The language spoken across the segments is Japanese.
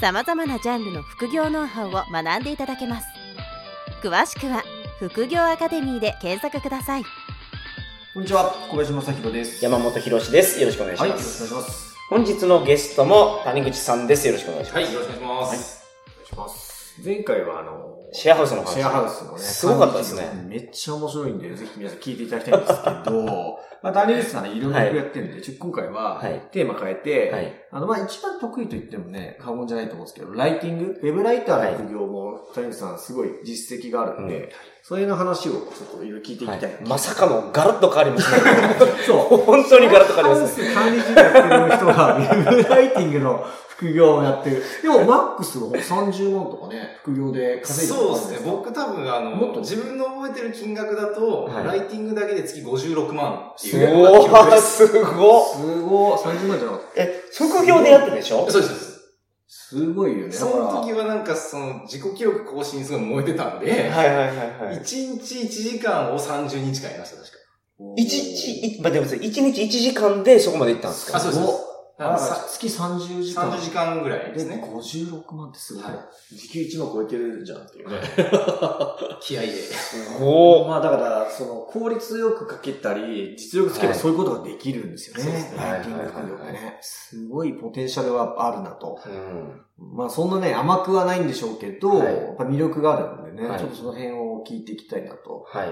さまざまなジャンルの副業ノウハウを学んでいただけます詳しくは「副業アカデミー」で検索くださいこんにちは、小林正宏です。山本博です。よろしくお願いしはい、よろしくます。お願いします。本日のゲストも谷口さんです。よろしくお願いします。はい、よろしくお願いします。お願いします。前回はあの、シェアハウスの話。シェアハウスのね、すごかったですね。めっちゃ面白いんで、ぜひ皆さん聞いていただきたいんですけど、まあ、谷口さんね、いろんな役やってるんで、ちょ今回ははい、テーマ変えて、はい。あの、まあ、一番得意と言ってもね、過言じゃないと思うんですけど、ライティング、ウェブライターの副業も、谷口さんすごい実績があるんで、うんそれの話をちょっといろいろ聞いていきたい。まさかのガラッと変わりますね。そう。本当にガラッと変わりますね。ね。管理事業やってる人が、ウェブライティングの副業をやってる。でも、マックスは30万とかね、副業で稼いでるそうですね。僕多分、あの、もっと自分の覚えてる金額だと、はいライティングだけで月56万ってすいう。ごー、すごっ。すごい、30万じゃなかった。え、副業でやってるでしょ？そうですそうです。すごいよね。だその時はなんかその自己記録更新すごい燃えてたんで、はいはいはいは1い。日1時間を30日間やりました、確か。一日、いまあ、でも一日1時間でそこまで行ったんですか？あ、そうです。月30時間。30時間ぐらいですで、ね。56万ってすごい。はい時給1万超えてるじゃんっていうね。気合で。すごー。まあだから、その効率よく書けたり、実力つけばはいそういうことができるんですよね。そうですねライティング副業ってね。すごいポテンシャルはあるなと。うん。まあそんなね、甘くはないんでしょうけど、はいやっぱ魅力があるんでね、はいちょっとその辺を聞いていきたいなと。はい。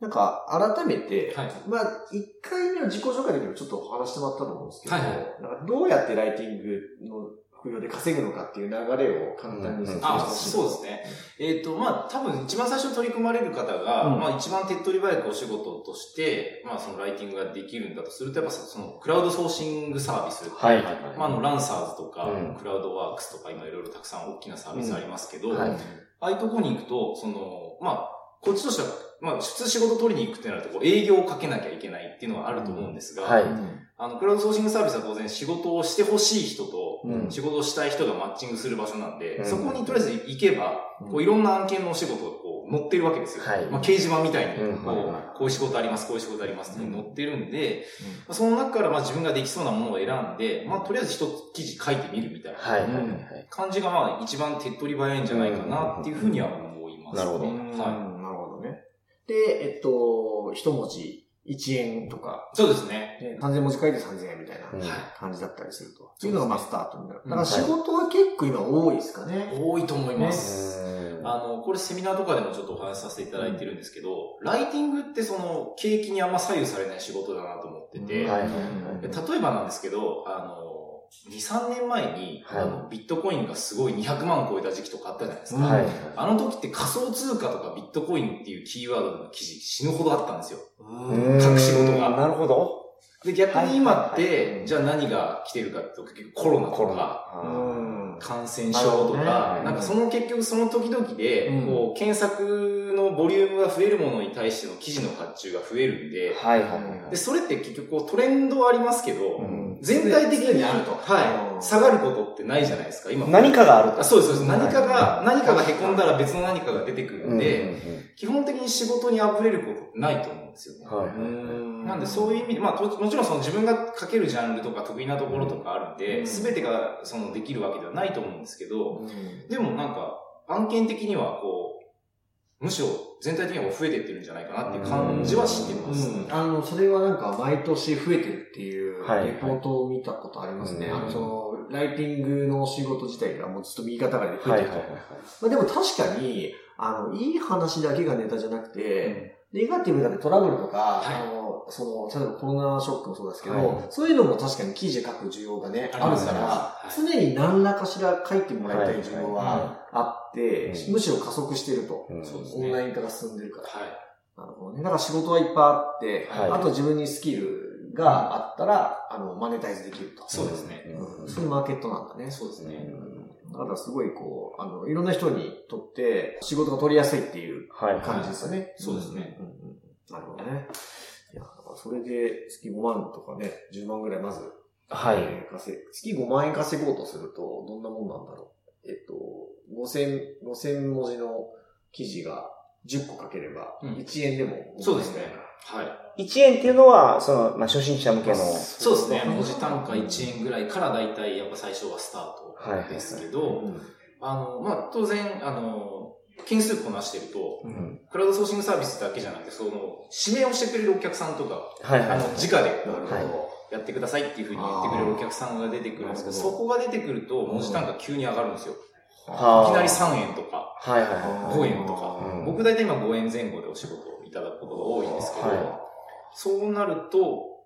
なんか、改めて、はい。まあ、1回目の自己紹介の時もちょっとお話してもらったと思うんですけど、はいはいなんかどうやってライティングの副業で稼ぐのかっていう流れを簡単に説明してあ、ほしいそうですね。えっ、と、まあ、多分一番最初に取り組まれる方が、うんまあ、一番手っ取り早くお仕事として、まあ、そのライティングができるんだとすると、やっぱその、クラウドソーシングサービス。はいはいはい。まあ、あの、ランサーズとか、うんクラウドワークスとか、今いろいろたくさん大きなサービスありますけど、はいああいうとこに行くと、その、まあ、こっちとしては、まあ、普通仕事取りに行くってなると、こう営業をかけなきゃいけないっていうのはあると思うんですが、はい。あの、クラウドソーシングサービスは当然仕事をしてほしい人と、うん。仕事をしたい人がマッチングする場所なんで、うん。そこにとりあえず行けば、うん。こういろんな案件のお仕事がこう載ってるわけですよ。はい。まあ、掲示板みたいに、うん。こうこういう仕事あります、こういう仕事ありますってうん。載ってるんで、まあその中からまあ自分ができそうなものを選んで、まあとりあえず一つ記事書いてみるみたいな。感じがまあ一番手っ取り早いんじゃないかなっていうふうには思います、なるほど。うんはなるほどね。で、えっと、一文字1円とか、い。そうですね。ね、3000文字書いて3000円みたいなうん感じだったりすると。っていうのがまあスタートになる。うんだから仕事は結構今多いですかね。多いと思います。うんあの、これセミナーとかでもちょっとお話しさせていただいてるんですけど、ライティングってその、景気にあんま左右されない仕事だなと思ってて、例えばなんですけど、あの、2、3年前に、はいあのビットコインがすごい200万超えた時期とかあったじゃないですか。うんはい。あの時って仮想通貨とかビットコインっていうキーワードの記事死ぬほどあったんですよ。うん隠し事がなるほど。で、逆に今って、じゃあ何が来てるかっていうと、結局コロナとコロナ。か、うん。感染症とか、なんかその結局その時々で、うん。こう、検索のボリュームが増えるものに対しての記事の発注が増えるんで、はいはいはい。で、それって結局こうトレンドはありますけど、うん。全体的にあると。はい、下がることってないじゃないですか、今。何かがあると。あそうです、そうです。何かはが、何かが凹んだら別の何かが出てくるんで、うんうん基本的に仕事に溢れることってないと思うんですよね。うん。はい。なんでそういう意味で、まあともちろんその自分が書けるジャンルとか得意なところとかあるんで、うんすべてがそのできるわけではないと思うんですけど、うんでもなんか案件的にはこう、むしろ全体的には増えてってるんじゃないかなっていう感じはしてます。うんあの、それはなんか毎年増えてるっていうはいレポートを見たことありますね。うんあの、その、ライティングの仕事自体がもうずっと右肩上がりで増えてると。はいはいはいはい。まあでも確かに、あの、いい話だけがネタじゃなくて、ネガティブだってトラブルとか、はいあの、その、例えばコロナショックもそうですけど、はいそういうのも確かに記事で書く需要がね、あるから、常に何らかしら書いてもらいたい需要はあって、うんむしろ加速してると。オンライン化が進んでるから。はい。なるほどね。だから仕事はいっぱいあって、はいあと自分にスキルがあったら、あの、マネタイズできると。そうですね。うんそういうマーケットなんだね。そうですね。うんだからすごいこう、あの、いろんな人にとって仕事が取りやすいっていうはい。感じですよね。そうですねうんなるほどね。いや、だからそれで月5万とかね、10万ぐらいまず、はい。えー稼い月5万円稼ごうとすると、どんなもんなんだろう。えっと、5000、5000文字の記事が10個書ければ、うん1円でも5万円そうですね。はい。1円っていうのは、その、まあ、初心者向けの。そうですね。文字単価1円ぐらいからだいたいやっぱ最初はスタートですけど、うんあの、まあ、当然、あの、件数こなしてると、うんクラウドソーシングサービスだけじゃなくて、その、指名をしてくれるお客さんとか、はいはい。あの、直でなるほど。はいやってくださいっていうふうに言ってくれるお客さんが出てくるんですけどそこが出てくると、文字単価急に上がるんですよ。はいきなり3円とか、はいはいは5円とかうん。僕大体今5円前後でお仕事をいただくことが多いんですけど、はそうなると、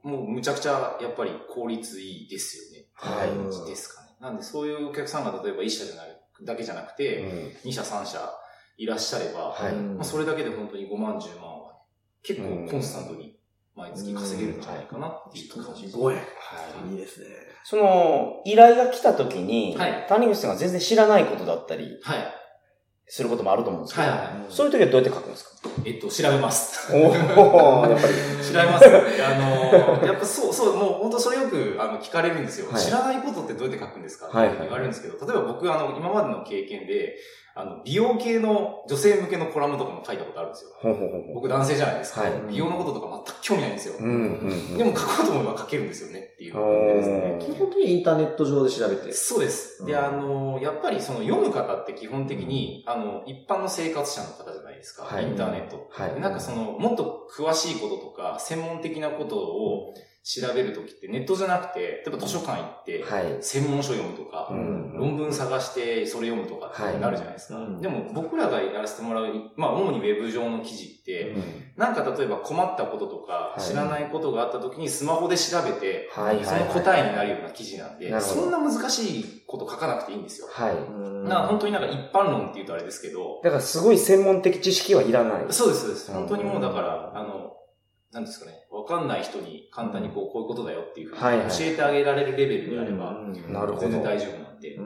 もうむちゃくちゃやっぱり効率いいですよね。はいうんですかね。なんでそういうお客さんが例えば1社じゃないだけじゃなくい。て、2社3社いらっしゃれば、まあ、それだけで本当に5万10万は結構コンスタントに毎月稼げるんじゃないかなっていう感じ。5円。はいいいですね。その、依頼が来た時に、はい谷口さんが全然知らないことだったりはい。することもあると思うんですけど、はいはいはい。そういう時はどうやって書くんですか？えっと、調べます。おおやっぱり。調べますね。あの、やっぱそう、そう、もう本当それよくあの聞かれるんですよ。はい知らないことってどうやって書くんですかってはいはい言われるんですけど、例えば僕、あの、今までの経験で、あの、美容系の女性向けのコラムとかも書いたことあるんですよ。ほうほうほうほ僕男性じゃないですか。はい美容のこととか全く興味ないんですよ。う。うんうんうん。でも書こうと思えば書けるんですよねっていう感じですね。基本的にインターネット上で調べて。そうです。で、うんあの、やっぱりその読む方って基本的に、あの、一般の生活者の方じゃないですか。はいインターネット。はいでなんかその、もっと詳しいこととか、専門的なことを調べるときってネットじゃなくて、例えば図書館行って、はい。専門書読むとか、うん論文探してそれ読むとかってなるじゃないですか。でも僕らがやらせてもらう、まあ主にウェブ上の記事って、なんか例えば困ったこととか、い知らないことがあった時にスマホで調べて、はいはい。その答えになるような記事なんで、そんな難しいこと書かなくていいんですよ。はい。うんだから本当になんか一般論って言うとあれですけど、だからすごい専門的知識はいらない。そうです、そうです。うん本当にもうだから、あの、なんですかね、わかんない人に簡単にこう、こういうことだよっていうふうに教えてあげられるレベルであれば、うんなるほど。全然大丈夫なんで。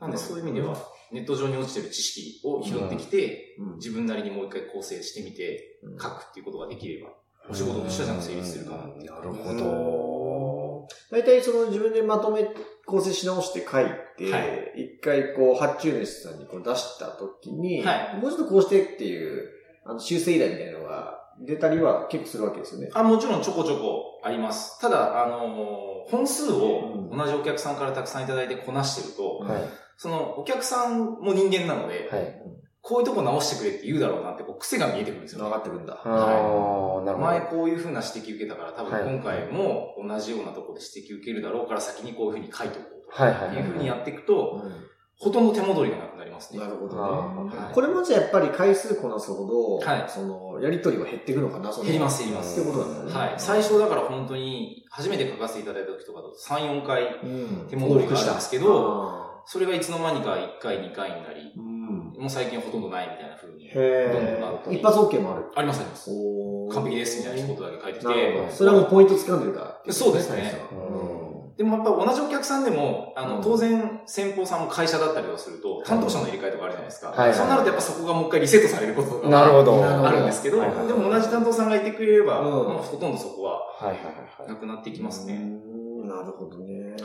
なんでそういう意味では、ネット上に落ちてる知識を拾ってきて、うん。自分なりにもう一回構成してみて、うん。書くっていうことができれば、お仕事としてはちゃんと成立するかなってなるほど。大体その自分でまとめ、構成し直して書いて、はい。一回こう発注主さんにこう出した時に、はい。もうちょっとこうしてっていう、あの修正依頼みたいなのが出たりは結構するわけですよね。あ、もちろんちょこちょこあります。ただ、あのー本数をうん同じお客さんからたくさんいただいてこなしてると、はい。そのお客さんも人間なので、はい。こういうとこ直してくれって言うだろうなってこう癖が見えてくるんですよ、分かってくるんだ。ああ、なるほど。前こういう風な指摘受けたから多はい分今回も同じようなところで指摘受けるだろうから先にこういう風に書いておこうとはいはいっていう風にやっていくと、うほとんど手戻りがなくなりますね。んなるほどね。あーこれもじゃあやっぱり回数こなすほど、はいその、やりとりは減っていくのかな、その減ります減りますってことなんだね。はい。最初だから本当に初めて書かせていただいた時とかだと3、4回うん手戻りがあるんですけどあそれがいつの間にか1回、2回になりー、うん。もう最近はほとんどないみたいな風に。へどんどんなってー一発 OK もある。ありますあります。完璧ですみたいな一言だけ書いてき。て。それはもうポイント掴んでるから。そうですねうんでもやっぱ同じお客さんでも、あの、うん当然、先方さんも会社だったりとかすると、担当者の入れ替えとかあるじゃないですか。はいはいそうなるとやっぱそこがもう一回リセットされることとかなるほど。あるんですけど、でも同じ担当さんがいてくれれば、うんもうほとんどそこははいはいはいは。ないくなっていきますうね。んなるほどね。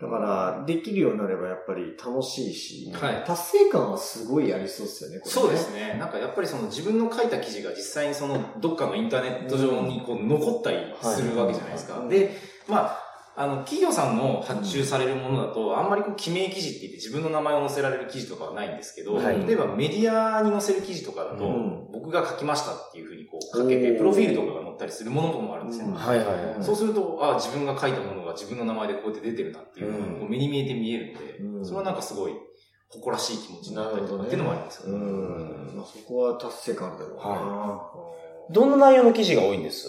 だから、できるようになればやっぱり楽しいし、はい達成感はすごいありそうですよね、これねそうですね。なんかやっぱりその自分の書いた記事が実際にそのどっかのインターネット上にこう残ったりするわけじゃないですか。はいで、まあ、あの、企業さんの発注されるものだと、あんまりこう、記名記事って言って自分の名前を載せられる記事とかはないんですけど、はい例えばメディアに載せる記事とかだと、うん僕が書きましたっていうふうにこう書けて、プロフィールとかが載ったりするものとかもあるんですよ。うんはいはいはい。そうすると、あ自分が書いたものが自分の名前でこうやって出てるなっていうのがうんこう目に見えて見えるので、うんそれはなんかすごい誇らしい気持ちになったりとかっていうのもありますようね。ん。まあ、そこは達成感あるだろうな。はどんな内容の記事が多いんです？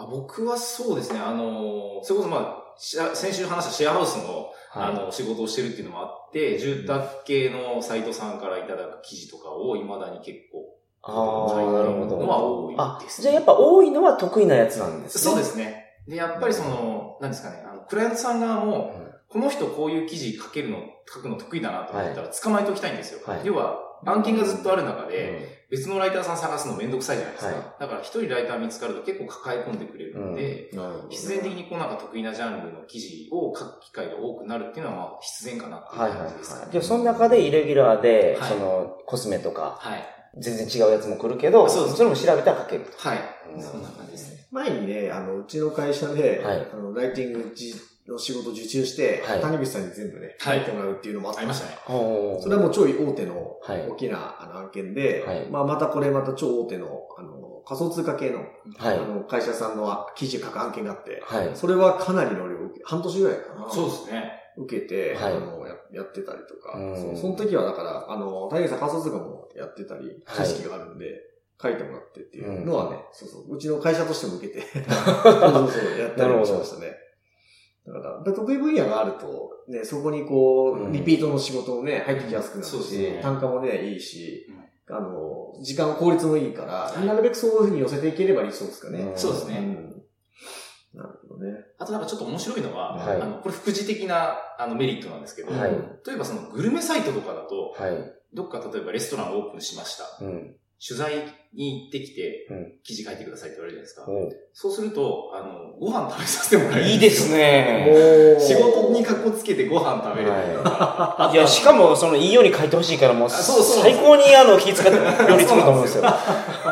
あ僕はそうですね、あの、それこそまあ、先週話したシェアハウスの、あの、仕事をしてるっていうのもあって、住宅系のサイトさんからいただく記事とかを未だに結構ああ、なるほ書いてるのはど。多いあで、す、じゃあやっぱ多いのは得意なやつなんですね。そうですね。で、やっぱりその、なんですかね、あの、クライアントさん側も、この人こういう記事書けるの、書くの得意だなと思ったら捕まえておきたいんですよ。はい要は、案件がずっとある中で、で、別のライターさん探すのめんどくさいじゃないですか。はいだから一人ライター見つかると結構抱え込んでくれるので、なるほどね必然的にこうなんか得意なジャンルの記事を書く機会が多くなるっていうのはまあ必然かなっていうはいはい感じですかね。はい。じゃあ、その中でイレギュラーで、はいその、コスメとか、はい。全然違うやつも来るけど、そそれも調べたら書けると。はい。うんそんな感じですね。前にね、あの、うちの会社で、はいあの、ライティングの仕事を受注して、はい谷口さんに全部ね、書はいいてもらうっていうのもあったありましたね。それはもう超大手のはい大きなあの案件で、はいまあまたこれまた超大手のあの仮想通貨系の,、はいあ。の会社さんの記事書く案件があって、はい。それはかなりの量半年ぐらいかな。そうですね。受けて、はいあのややってたりとか、うんその時はだから、あの、谷口さん仮想通貨もやってたり、はい知識があるんで、書いてもらってっていうのはね、そうそう、うちの会社としても受けて、そうそう、やったりもしましたね。だから、だ得意分野があると、ね、そこにこうリピートの仕事もね、入ってきやすくなるし、ね単価もね、いいし、あの、時間効率もいいから、なるべくそういうふうに寄せていければ理想ですかね。うんそうですね。うん。なるほどね。あとなんかちょっと面白いのは、はいあの、これ副次的なあのメリットなんですけど、はい例えばそのグルメサイトとかだと、はい。どっか例えばレストランをオープンしました。うん。取材に行ってきてうん、記事書いてくださいって言われるじゃないですか。おそうすると、あの、ご飯食べさせてもらえるんいいですね。仕事に格好つけてご飯食べれるとか。いや、しかも、その、いいように書いてほしいから、もう、そうそう最高に、あの、気遣って、料理作ると思うんですよ。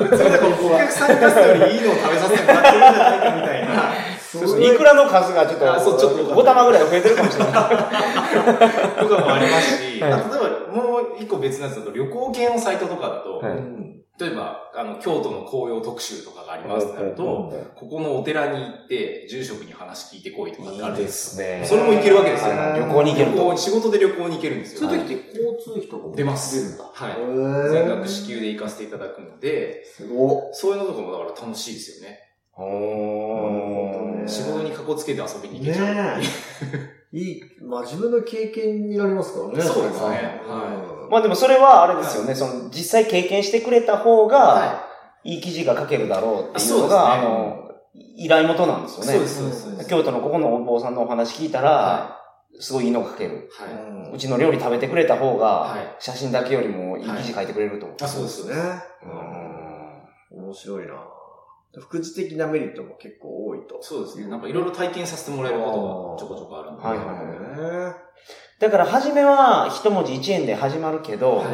別になんかお客さんに出すよりいいのを食べさせてもらってるんじゃないかみたいな。いくらの数がちょっあそうちょっとと、5玉ぐらい増えてるかもしれない。とかもありますし、例えばもう一個別のやつだと旅行系のサイトとかだと、はい。うん例えば、あの、京都の紅葉特集とかがありますってなると、ここのお寺に行って、住職に話聞いてこいとかってあるんですね。それも行けるわけですよ。はい旅行に行ける仕事で旅行に行けるんですよ。そういう時って交通費とかも出ます出るんだ。はい。全額支給で行かせていただくので、すごそういうのとかもだから楽しいですよね。仕事にかこつけて遊びに行けちゃう。ねえ。いい、まあ自分の経験になりますからね。そうですねはまあでもそれはあれですよね、その、実際経験してくれた方が、はいい記事が書けるだろうっていうのが、あの、依頼元なんですよね。そうです、そうです。京都のここのお坊さんのお話聞いたら、はすごいいいのが書ける。はい。うちの料理食べてくれた方が、はい写真だけよりもいい記事書いてくれると思う。あ、そうですね。うん面白いな副次的なメリットも結構多いと。そうですね。なんかいろいろ体験させてもらえることがちょこちょこあるんで。はいはいはい。だから、初めは一文字1円で始まるけど、はい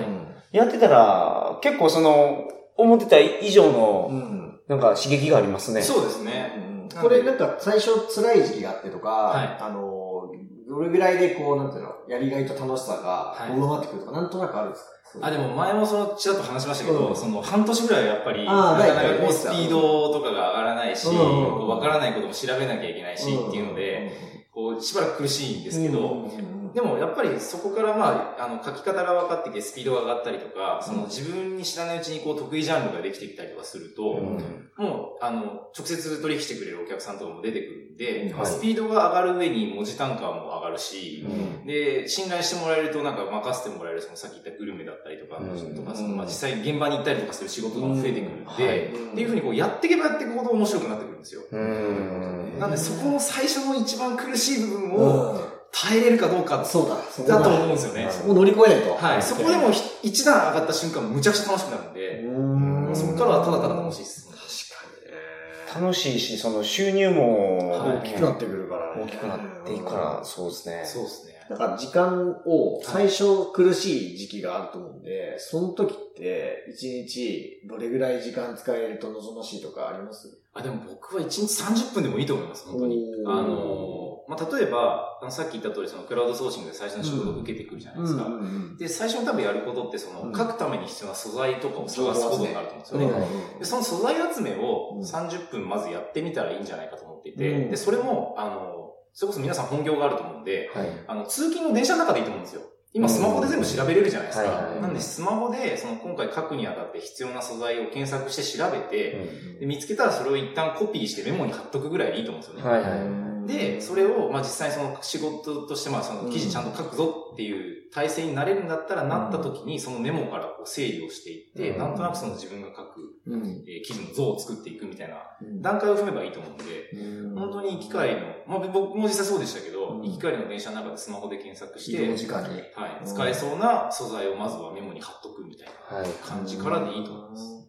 やってたら、結構その、思ってた以上うの、ん。なんか刺激がありますね。そうですね。これなんか最初辛い時期があってとか、はいあの、どれぐらいでこう、なんていうの、やりがいと楽しさがはい上回ってくるとか、なんとなくあるんですか？あ、でも前もその、ちらっと話しましたけど、うん。その、半年ぐらいやっぱり、なかなかこう、スピードとかが上がらないし、わからないことも調べなきゃいけないし、っていうので、こう、しばらく苦しいんですけど、でもやっぱりそこからまあ、あの、書き方が分かってきてスピードが上がったりとか、その自分に知らないうちにこう、得意ジャンルができてきたりとかすると、うん。もう、あの、直接取引してくれるお客さんとかも出てくるんで、うん。まあスピードが上がる上に文字単価も上がるし、うん。で、信頼してもらえるとなんか任せてもらえる、そのさっき言ったグルメだったりとか、うん。とかそのまあ実際現場に行ったりとかする仕事が増えてくるんで、うんはい。っていうふうにこうやっていけばやっていくほど面白くなってくるんですよ。うん。なんでそこの最初の一番苦しい部分うん。を耐えれるかどうかそうだ、そこだとだ。思うんですよね。そこ乗り越えないと。はい。そこでもひ一段上がった瞬間むちゃくちゃ楽しくなるんで、うんそこからはただただ楽しいです。確かにね。楽しいし、その収入もはい大きくなってくるからね。大きくなっていくから、そうですね。そうですね。だから時間を最初苦しい時期があると思うんで、その時って一日どれぐらい時間使えると望ましいとかあります？あ、でも僕は1日30分でもいいと思います、本当に。あの、まあ、例えば、あのさっき言った通り、そのクラウドソーシングで最初の仕事を受けてくるじゃないですか。んで、最初に多分やることって、その、うん書くために必要な素材とかを探すことになると思うんですよね。うんでその素材集めをうん30分まずやってみたらいいんじゃないかと思っていて、うんで、それも、あの、それこそ皆さん本業があると思うんで、はい。あの、通勤の電車の中でいいと思うんですよ。今スマホで全部調べれるじゃないですかはいはい。なんでスマホで、その今回書くにあたって必要な素材を検索して調べて、うんで見つけたらそれを一旦コピーしてメモに貼っとくぐらいでいいと思うんですよね。はいはい。で、それを、まあ実際その仕事として、まあその記事ちゃんと書くぞっていう体制になれるんだったら、なった時にそのメモからこう整理をしていって、うんなんとなくその自分が書く、うん。えー記事の像を作っていくみたいなうん段階を踏めばいいと思うんで、うん本当に行き帰りの、まあ僕も実際そうでしたけど、うん行き帰りの電車の中でスマホで検索し移て、動時間に。はい、うん使えそうな素材をまずはメモに貼っとくみたいなはい。感じからでいいと思います。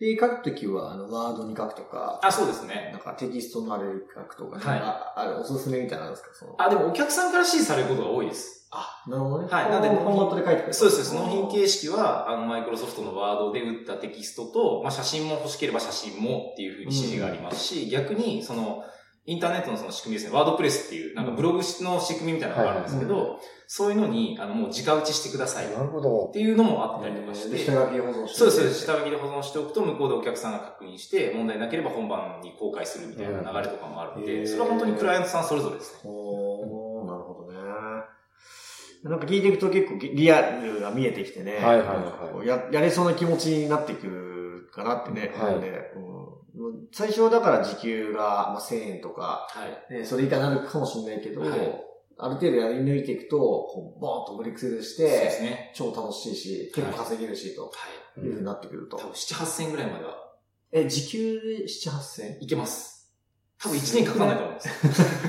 で、書くときは、あの、ワードに書くとか、あ、そうですね。なんかテキストのあれに書くとか、はいああれ、おすすめみたいなのですか？そのあ、でもお客さんから指示されることが多いです。あ、なるほどね。はいなんでフォーマットで書いてくれるそうです。納品形式は、あの、マイクロソフトのワードで打ったテキストと、まあ、写真も欲しければ写真もっていうふうに指示がありますし、逆に、その、インターネットのその仕組みですね、ワードプレスっていう、なんかブログの仕組みみたいなのがあるんですけど、はいそういうのに、あの、もう直打ちしてくださいっなるほど。ていうのもあったりとかして、で下書きで保存してそうです。下書きで保存しておくと、向こうでお客さんが確認して、問題なければ本番に公開するみたいな流れとかもあるので、うんそれは本当にクライアントさんそれぞれですね。おー、なるほどね。なんか聞いていくと結構リアルが見えてきてね。はいはいはいや、やれそうな気持ちになってくるかなってね。はいうん、最初はだから時給が、まあ、1000円とか、はい。ね、それ以下になるかもしれないけど、はいある程度やり抜いていくと、こうボーンとブレイクスルーして、ね。超楽しいし、結構稼げるし、とはい。いうふうになってくると。多分7、8000円ぐらいまではえ、時給で7、8000いけます。多分1年かかんないと思うん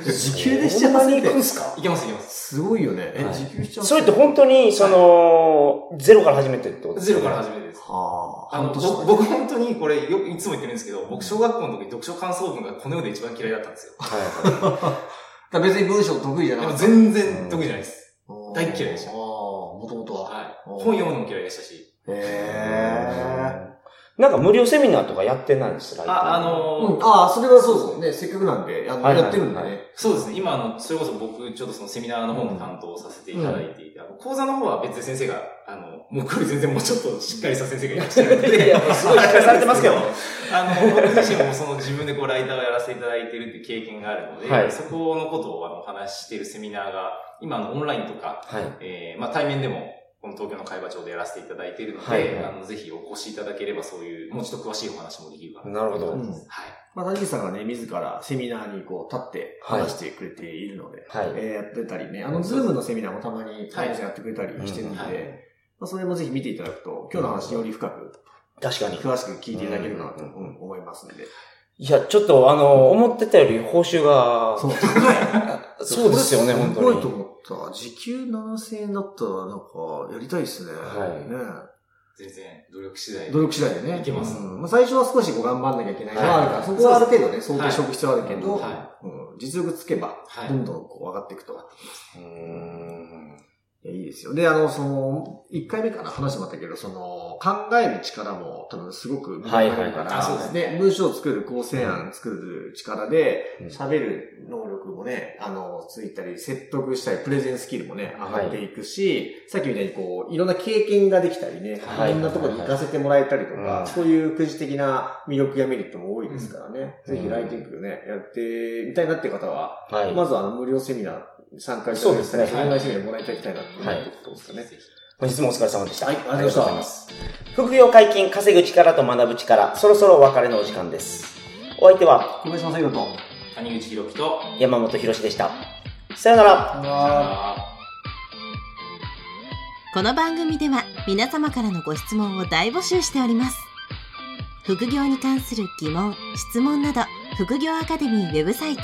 です。時給でそんなに行くん7、8000すか？いけます、いけます。すごいよね。え、はい時給7、8000それって本当に、その、ゼロから始めてってことですゼロから始めてです。はあ。あの、僕、僕本当にこれよくいつも言ってるんですけど、僕小学校の時読書感想文がこの世で一番嫌いだったんですよ。は だから別に文章得意じゃなでもかった。全然得意じゃないです。うん大嫌いでしたああ、もともとは。はい。うん本読むのも嫌いでしたし。い。へなんか無料セミナーとかやってないんですライターあ、あえ。のーうん、ああ、それはそうですよね。せっかくなんで、やってるんでね。そうですね。今、あの、それこそ僕、ちょっとそのセミナーの方も担当させていただいていて、あの講座の方は別で先生が、あの、もうこれ全然もうちょっとしっかりした先生がいらっしゃるので、いや すごいしっかりされてますけどあの、僕自身もその自分でこうライターをやらせていただいているっていう経験があるので、はいそこのことをあのお話ししているセミナーが、今あのオンラインとか、はい。えーまあ対面でも、この東京の茅場町でやらせていただいているので、はいはいあの、ぜひお越しいただければそういう、もうちょっと詳しいお話もできるかな。なるほど。うんはい。まあ、谷口さんがね、自らセミナーにこう立ってはい話してくれているので、はい。えーやってたりね、あの、ズームのセミナーもたまに谷口さんやってくれたりしてるので、うんはいまあ、それもぜひ見ていただくと、今日の話より深く、確かに。詳しく聞いていただけるかなと、うんうん思いますんで。いや、ちょっとあの、思ってたより報酬が、そう、そうですよね、本当に。すごいと思った。時給7000円だったら、なんか、やりたいですね。はいね全然、努力次第で。努力次第でね。いけますうんまあ、最初は少しこう頑張んなきゃいけないのはあるから、はいそこはある程度ね、想定しておく必要はあるけど、はうん実力つけば、はいどんどんこう上がっていくと。うーん。ですよ。で、あの、その、一回目かな話してもらったけど、その、考える力も多分すごく磨かれるから、そうですね、文章を作る、構成案作る力でうん、喋、る能力もね、あの、ついたり、説得したり、プレゼンスキルもね、上がっていくし、さっきみたいにこう、いろんな経験ができたりね、はい。いろんなところに行かせてもらえたりとか、うん。そういうくじ的な魅力やメリットも多いですからね、うん。ぜひライティングね、やってみたいなっていう方は、はい。まずはあの無料セミナー参加してそうですねオンラインセミナーもらいたいなっていうはいことですかね。本日もお疲れ様でした。はいありがとうございます。副業解禁、稼ぐ力と学ぶ力、そろそろお別れのお時間です。お相手は小林正宏と、谷口博樹と、山本博史でした。さよなら。あこの番組では皆様からのご質問を大募集しております副業に関する疑問・質問など副業アカデミーウェブサイト